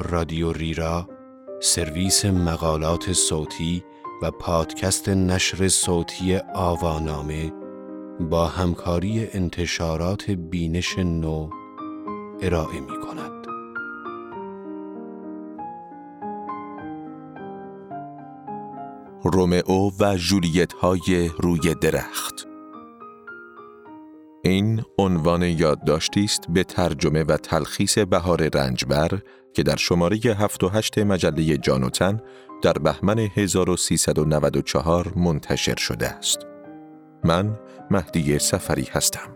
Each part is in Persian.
رادیو ریرا سرویس مقالات صوتی و پادکست نشر صوتی آوانامه با همکاری انتشارات بینش نو ارائه می کند. رومئو و جولیت های روی درخت این عنوان یادداشتی است به ترجمه و تلخیص بهار رنجبر که در شماره 7 و 8 مجله جانوتن در بهمن 1394 منتشر شده است. من مهدی سفری هستم.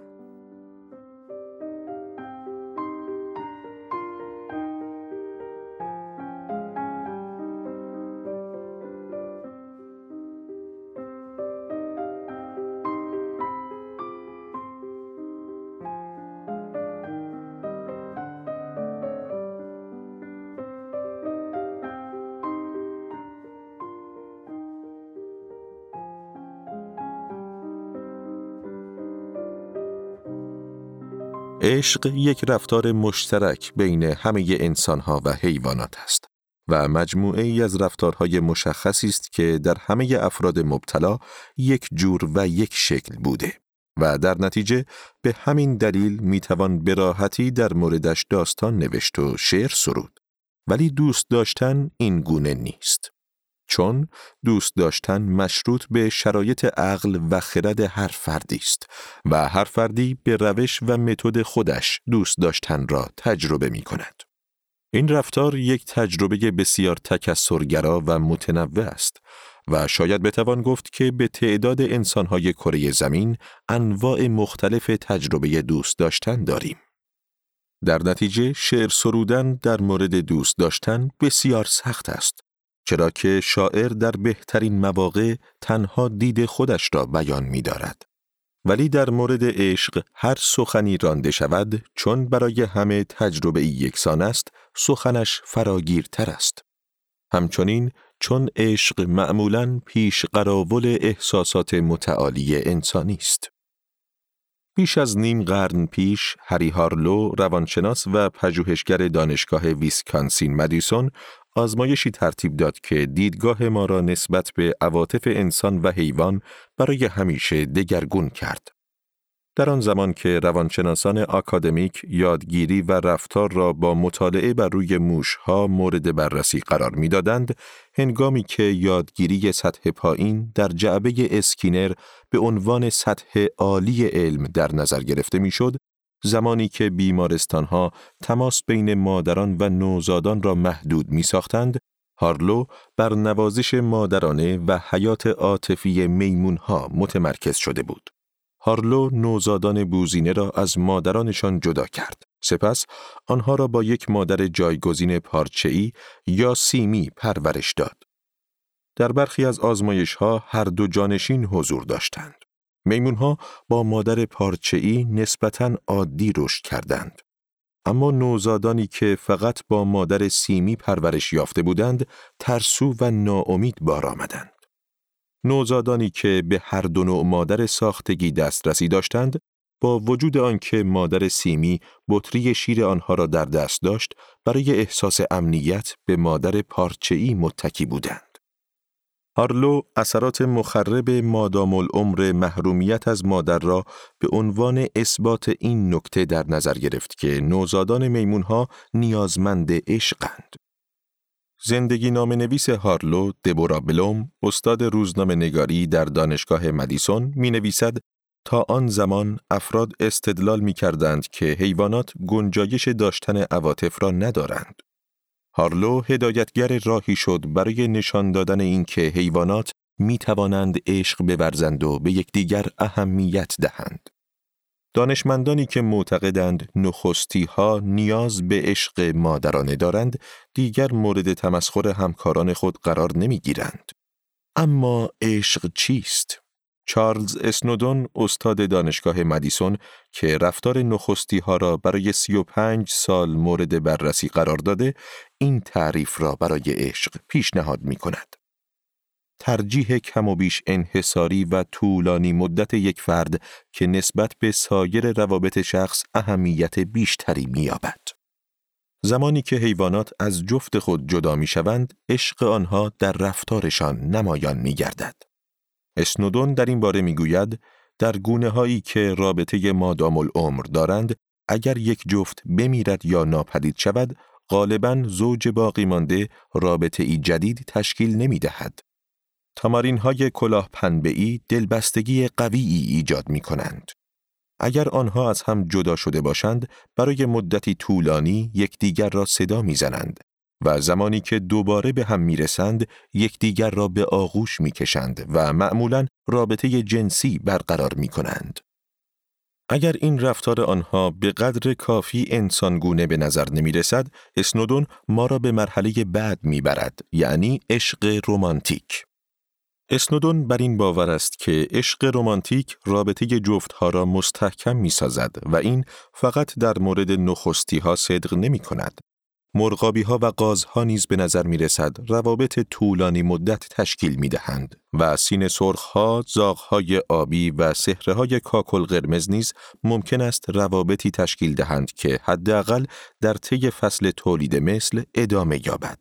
عشق یک رفتار مشترک بین همه انسانها و حیوانات است و مجموعه ای از رفتارهای مشخصی است که در همه افراد مبتلا یک جور و یک شکل بوده و در نتیجه به همین دلیل می‌توان به راحتی در موردش داستان نوشت و شعر سرود. ولی دوست داشتن این گونه نیست. چون دوست داشتن مشروط به شرایط عقل و خرد هر فردی است و هر فردی به روش و متد خودش دوست داشتن را تجربه می کند. این رفتار یک تجربه بسیار تکسرگرا و متنوع است و شاید بتوان گفت که به تعداد انسانهای کره زمین انواع مختلف تجربه دوست داشتن داریم. در نتیجه شعر سرودن در مورد دوست داشتن بسیار سخت است چرا که شاعر در بهترین مواقع تنها دید خودش را بیان می دارد. ولی در مورد عشق هر سخنی رانده شود چون برای همه تجربه یکسان است سخنش فراگیرتر است. همچنین چون عشق معمولاً پیش قراول احساسات متعالی انسانی است. بیش از نیم قرن پیش هری هارلو روانشناس و پژوهشگر دانشگاه ویسکانسین مدیسون آزمایشی ترتیب داد که دیدگاه ما را نسبت به عواطف انسان و حیوان برای همیشه دگرگون کرد. در آن زمان که روانشناسان آکادمیک یادگیری و رفتار را با مطالعه بر روی موشها مورد بررسی قرار می‌دادند، هنگامی که یادگیری سطح پایین در جعبه اسکینر به عنوان سطح عالی علم در نظر گرفته می‌شد، زمانی که بیمارستانها تماس بین مادران و نوزادان را محدود می ساختند، هارلو بر نوازش مادرانه و حیات عاطفی میمونها متمرکز شده بود. هارلو نوزادان بوزینه را از مادرانشان جدا کرد. سپس آنها را با یک مادر جایگزین پارچه‌ای یا سیمی پرورش داد. در برخی از آزمایش ها هر دو جانشین حضور داشتند. میمونها با مادر پارچه‌ای نسبتاً عادی رشد کردند. اما نوزادانی که فقط با مادر سیمی پرورش یافته بودند، ترسو و ناامید بار آمدند. نوزادانی که به هر دو نوع مادر ساختگی دسترسی داشتند، با وجود آنکه مادر سیمی بطری شیر آنها را در دست داشت، برای احساس امنیت به مادر پارچه‌ای متکی بودند. هارلو اثرات مخرب مادام العمر محرومیت از مادر را به عنوان اثبات این نکته در نظر گرفت که نوزادان میمونها نیازمند عشقند. زندگی نام نویس هارلو دبورا بلوم استاد روزنامه نگاری در دانشگاه مدیسون می نویسد تا آن زمان افراد استدلال می کردند که حیوانات گنجایش داشتن عواطف را ندارند. هارلو هدایتگر راهی شد برای نشان دادن اینکه حیوانات می توانند عشق بورزند و به یکدیگر اهمیت دهند. دانشمندانی که معتقدند نخستی ها نیاز به عشق مادرانه دارند دیگر مورد تمسخر همکاران خود قرار نمی گیرند. اما عشق چیست؟ چارلز اسنودون استاد دانشگاه مدیسون که رفتار نخستی ها را برای 35 سال مورد بررسی قرار داده این تعریف را برای عشق پیشنهاد می کند. ترجیح کم و بیش انحصاری و طولانی مدت یک فرد که نسبت به سایر روابط شخص اهمیت بیشتری می‌یابد. زمانی که حیوانات از جفت خود جدا می شوند، عشق آنها در رفتارشان نمایان می گردد. اسنودون در این باره می گوید در گونه هایی که رابطه مادام العمر دارند، اگر یک جفت بمیرد یا ناپدید شود، غالبا زوج باقی مانده رابطه ای جدید تشکیل نمی دهد. تمارین های کلاه ای دلبستگی قوی ایجاد می کنند. اگر آنها از هم جدا شده باشند، برای مدتی طولانی یکدیگر را صدا می‌زنند و زمانی که دوباره به هم می‌رسند، یکدیگر را به آغوش می‌کشند و معمولا رابطه جنسی برقرار می کنند. اگر این رفتار آنها به قدر کافی انسانگونه به نظر نمی رسد، اسنودون ما را به مرحله بعد می برد، یعنی عشق رومانتیک. اسنودون بر این باور است که عشق رمانتیک رابطه جفتها را مستحکم می سازد و این فقط در مورد نخستی ها صدق نمی کند. مرغابی ها و قازها نیز به نظر می رسد روابط طولانی مدت تشکیل می دهند و سین سرخ ها، زاغ های آبی و سهره های کاکل قرمز نیز ممکن است روابطی تشکیل دهند که حداقل در طی فصل تولید مثل ادامه یابد.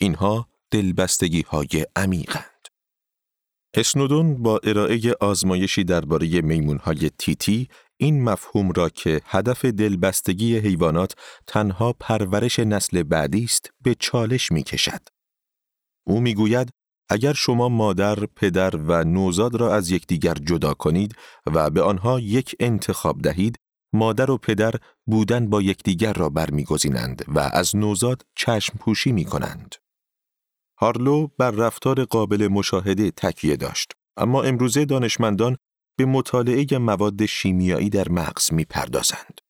اینها دلبستگی های عمیقند. اسنودون با ارائه آزمایشی درباره میمونهای تیتی این مفهوم را که هدف دلبستگی حیوانات تنها پرورش نسل بعدی است به چالش می کشد. او می‌گوید اگر شما مادر، پدر و نوزاد را از یکدیگر جدا کنید و به آنها یک انتخاب دهید، مادر و پدر بودن با یکدیگر را برمیگزینند و از نوزاد چشم پوشی می کنند. هارلو بر رفتار قابل مشاهده تکیه داشت اما امروزه دانشمندان به مطالعه مواد شیمیایی در مغز می‌پردازند.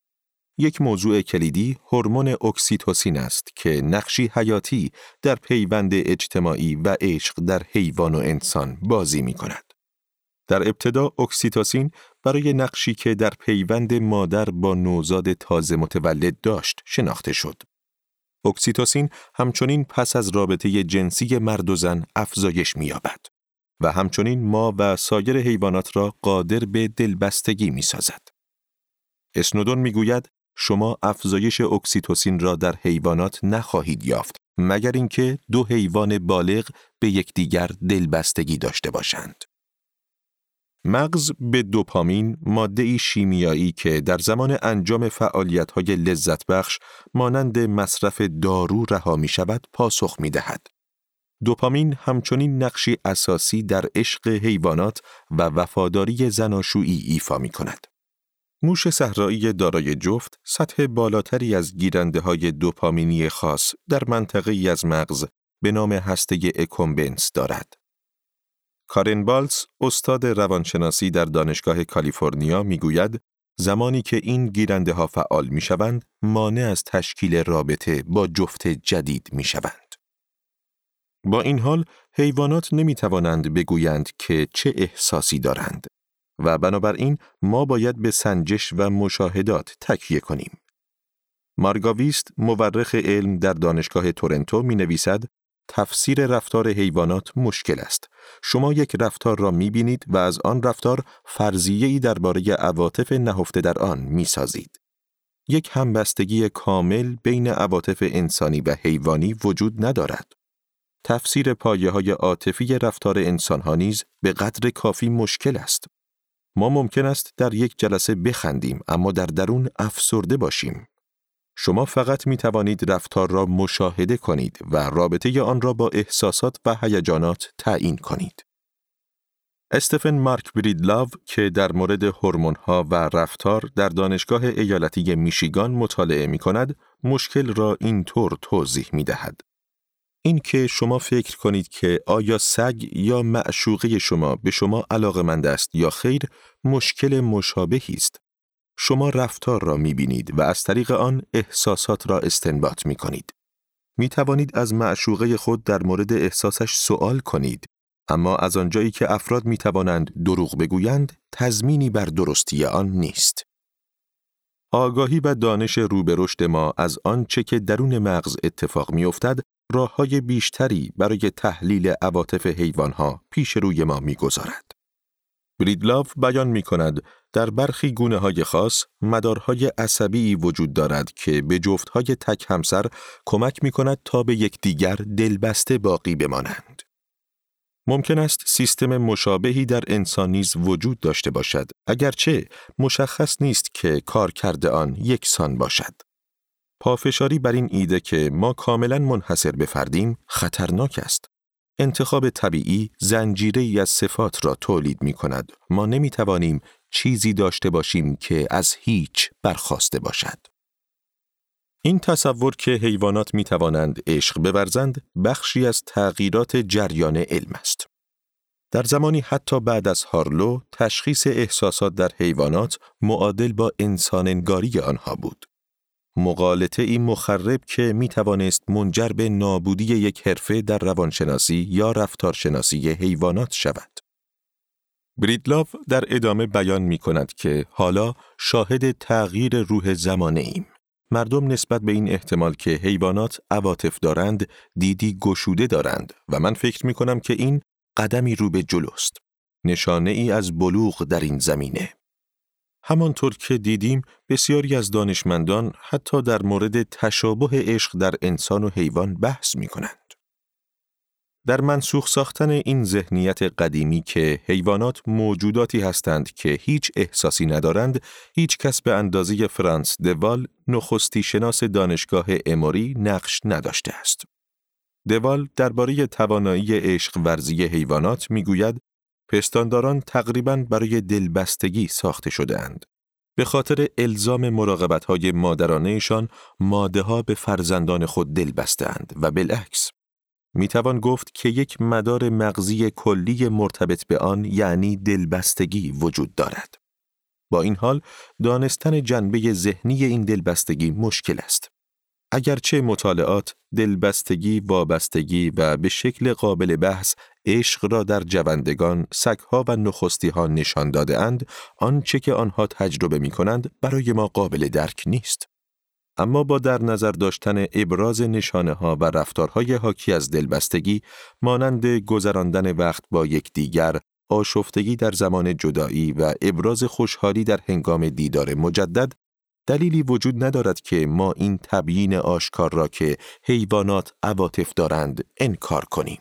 یک موضوع کلیدی هورمون اکسیتوسین است که نقشی حیاتی در پیوند اجتماعی و عشق در حیوان و انسان بازی می کند. در ابتدا اکسیتوسین برای نقشی که در پیوند مادر با نوزاد تازه متولد داشت شناخته شد. اکسیتوسین همچنین پس از رابطه جنسی مرد و زن افزایش می‌یابد و همچنین ما و سایر حیوانات را قادر به دلبستگی می‌سازد. اسنودون می‌گوید شما افزایش اکسیتوسین را در حیوانات نخواهید یافت مگر اینکه دو حیوان بالغ به یکدیگر دلبستگی داشته باشند. مغز به دوپامین ماده شیمیایی که در زمان انجام فعالیت‌های لذت بخش مانند مصرف دارو رها می شود پاسخ می دهد. دوپامین همچنین نقشی اساسی در عشق حیوانات و وفاداری زناشویی ایفا می کند. موش صحرایی دارای جفت سطح بالاتری از گیرنده های دوپامینی خاص در منطقه از مغز به نام هسته اکومبنس دارد. کارن بالس استاد روانشناسی در دانشگاه کالیفرنیا می‌گوید زمانی که این گیرنده ها فعال می شوند مانع از تشکیل رابطه با جفت جدید می شوند. با این حال حیوانات نمی توانند بگویند که چه احساسی دارند و بنابراین ما باید به سنجش و مشاهدات تکیه کنیم. مارگاویست مورخ علم در دانشگاه تورنتو می نویسد تفسیر رفتار حیوانات مشکل است. شما یک رفتار را می بینید و از آن رفتار فرضیه‌ای درباره عواطف نهفته در آن می سازید. یک همبستگی کامل بین عواطف انسانی و حیوانی وجود ندارد. تفسیر پایه های عاطفی رفتار انسان ها نیز به قدر کافی مشکل است. ما ممکن است در یک جلسه بخندیم اما در درون افسرده باشیم. شما فقط می توانید رفتار را مشاهده کنید و رابطه آن را با احساسات و هیجانات تعیین کنید. استفن مارک بریدلاو که در مورد ها و رفتار در دانشگاه ایالتی میشیگان مطالعه می کند، مشکل را اینطور توضیح می دهد. این که شما فکر کنید که آیا سگ یا معشوقه شما به شما علاقمند است یا خیر مشکل مشابهی است شما رفتار را می بینید و از طریق آن احساسات را استنباط می کنید. می توانید از معشوقه خود در مورد احساسش سوال کنید اما از آنجایی که افراد می توانند دروغ بگویند تضمینی بر درستی آن نیست. آگاهی و دانش رو به ما از آنچه که درون مغز اتفاق می افتد راه های بیشتری برای تحلیل عواطف حیوانها پیش روی ما می گذارد. بریدلاف بیان می کند در برخی گونه های خاص مدارهای عصبی وجود دارد که به جفتهای تک همسر کمک می کند تا به یکدیگر دلبسته باقی بمانند. ممکن است سیستم مشابهی در انسان نیز وجود داشته باشد اگرچه مشخص نیست که کار کرده آن یکسان باشد. پافشاری بر این ایده که ما کاملا منحصر به فردیم خطرناک است. انتخاب طبیعی زنجیره ای از صفات را تولید می کند. ما نمی توانیم چیزی داشته باشیم که از هیچ برخواسته باشد. این تصور که حیوانات می توانند عشق بورزند بخشی از تغییرات جریان علم است. در زمانی حتی بعد از هارلو تشخیص احساسات در حیوانات معادل با انسان انگاری آنها بود. مقالطه این مخرب که می توانست منجر به نابودی یک حرفه در روانشناسی یا رفتارشناسی حیوانات شود. بریدلاف در ادامه بیان می کند که حالا شاهد تغییر روح زمانه ایم. مردم نسبت به این احتمال که حیوانات عواطف دارند دیدی گشوده دارند و من فکر می کنم که این قدمی رو به جلوست. نشانه ای از بلوغ در این زمینه. همانطور که دیدیم بسیاری از دانشمندان حتی در مورد تشابه عشق در انسان و حیوان بحث می کنند. در منسوخ ساختن این ذهنیت قدیمی که حیوانات موجوداتی هستند که هیچ احساسی ندارند، هیچ کس به اندازه فرانس دوال نخستی شناس دانشگاه اموری نقش نداشته است. دوال درباره توانایی عشق ورزی حیوانات می‌گوید پستانداران تقریبا برای دلبستگی ساخته شده اند. به خاطر الزام مراقبت های مادرانهشان ماده ها به فرزندان خود دل بستند و بالعکس. می توان گفت که یک مدار مغزی کلی مرتبط به آن یعنی دلبستگی وجود دارد. با این حال دانستن جنبه ذهنی این دلبستگی مشکل است. اگرچه مطالعات دلبستگی، وابستگی و به شکل قابل بحث عشق را در جوندگان، سگها و نخستی ها نشان داده اند، آنچه که آنها تجربه می کنند برای ما قابل درک نیست. اما با در نظر داشتن ابراز نشانه ها و رفتارهای حاکی از دلبستگی مانند گذراندن وقت با یکدیگر، آشفتگی در زمان جدایی و ابراز خوشحالی در هنگام دیدار مجدد دلیلی وجود ندارد که ما این تبیین آشکار را که حیوانات عواطف دارند انکار کنیم.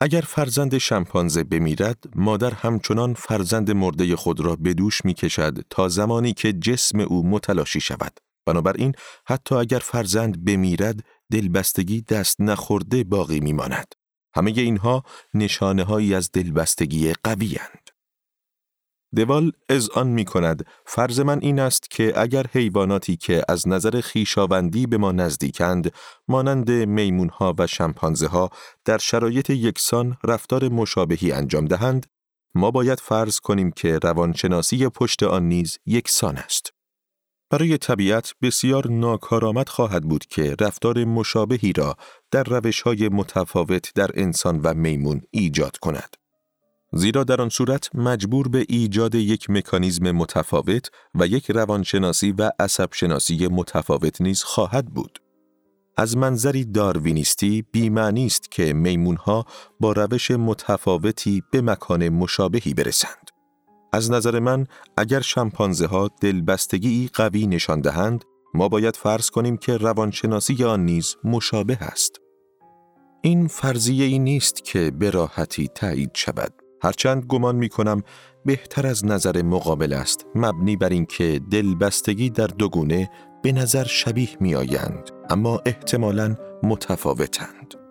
اگر فرزند شمپانزه بمیرد، مادر همچنان فرزند مرده خود را به دوش می کشد تا زمانی که جسم او متلاشی شود. بنابراین حتی اگر فرزند بمیرد، دلبستگی دست نخورده باقی می ماند. همه اینها نشانه هایی از دلبستگی قوی دوال آن می کند فرض من این است که اگر حیواناتی که از نظر خیشاوندی به ما نزدیکند مانند میمونها و شمپانزه ها در شرایط یکسان رفتار مشابهی انجام دهند ما باید فرض کنیم که روانشناسی پشت آن نیز یکسان است. برای طبیعت بسیار ناکارآمد خواهد بود که رفتار مشابهی را در روش های متفاوت در انسان و میمون ایجاد کند. زیرا در آن صورت مجبور به ایجاد یک مکانیزم متفاوت و یک روانشناسی و عصب شناسی متفاوت نیز خواهد بود. از منظری داروینیستی بیمعنی است که میمونها با روش متفاوتی به مکان مشابهی برسند. از نظر من اگر شمپانزه ها دلبستگی قوی نشان دهند ما باید فرض کنیم که روانشناسی آن نیز مشابه است. این فرضیه ای نیست که به راحتی تایید شود هرچند گمان می کنم بهتر از نظر مقابل است مبنی بر اینکه دلبستگی در دو گونه به نظر شبیه می آیند اما احتمالاً متفاوتند.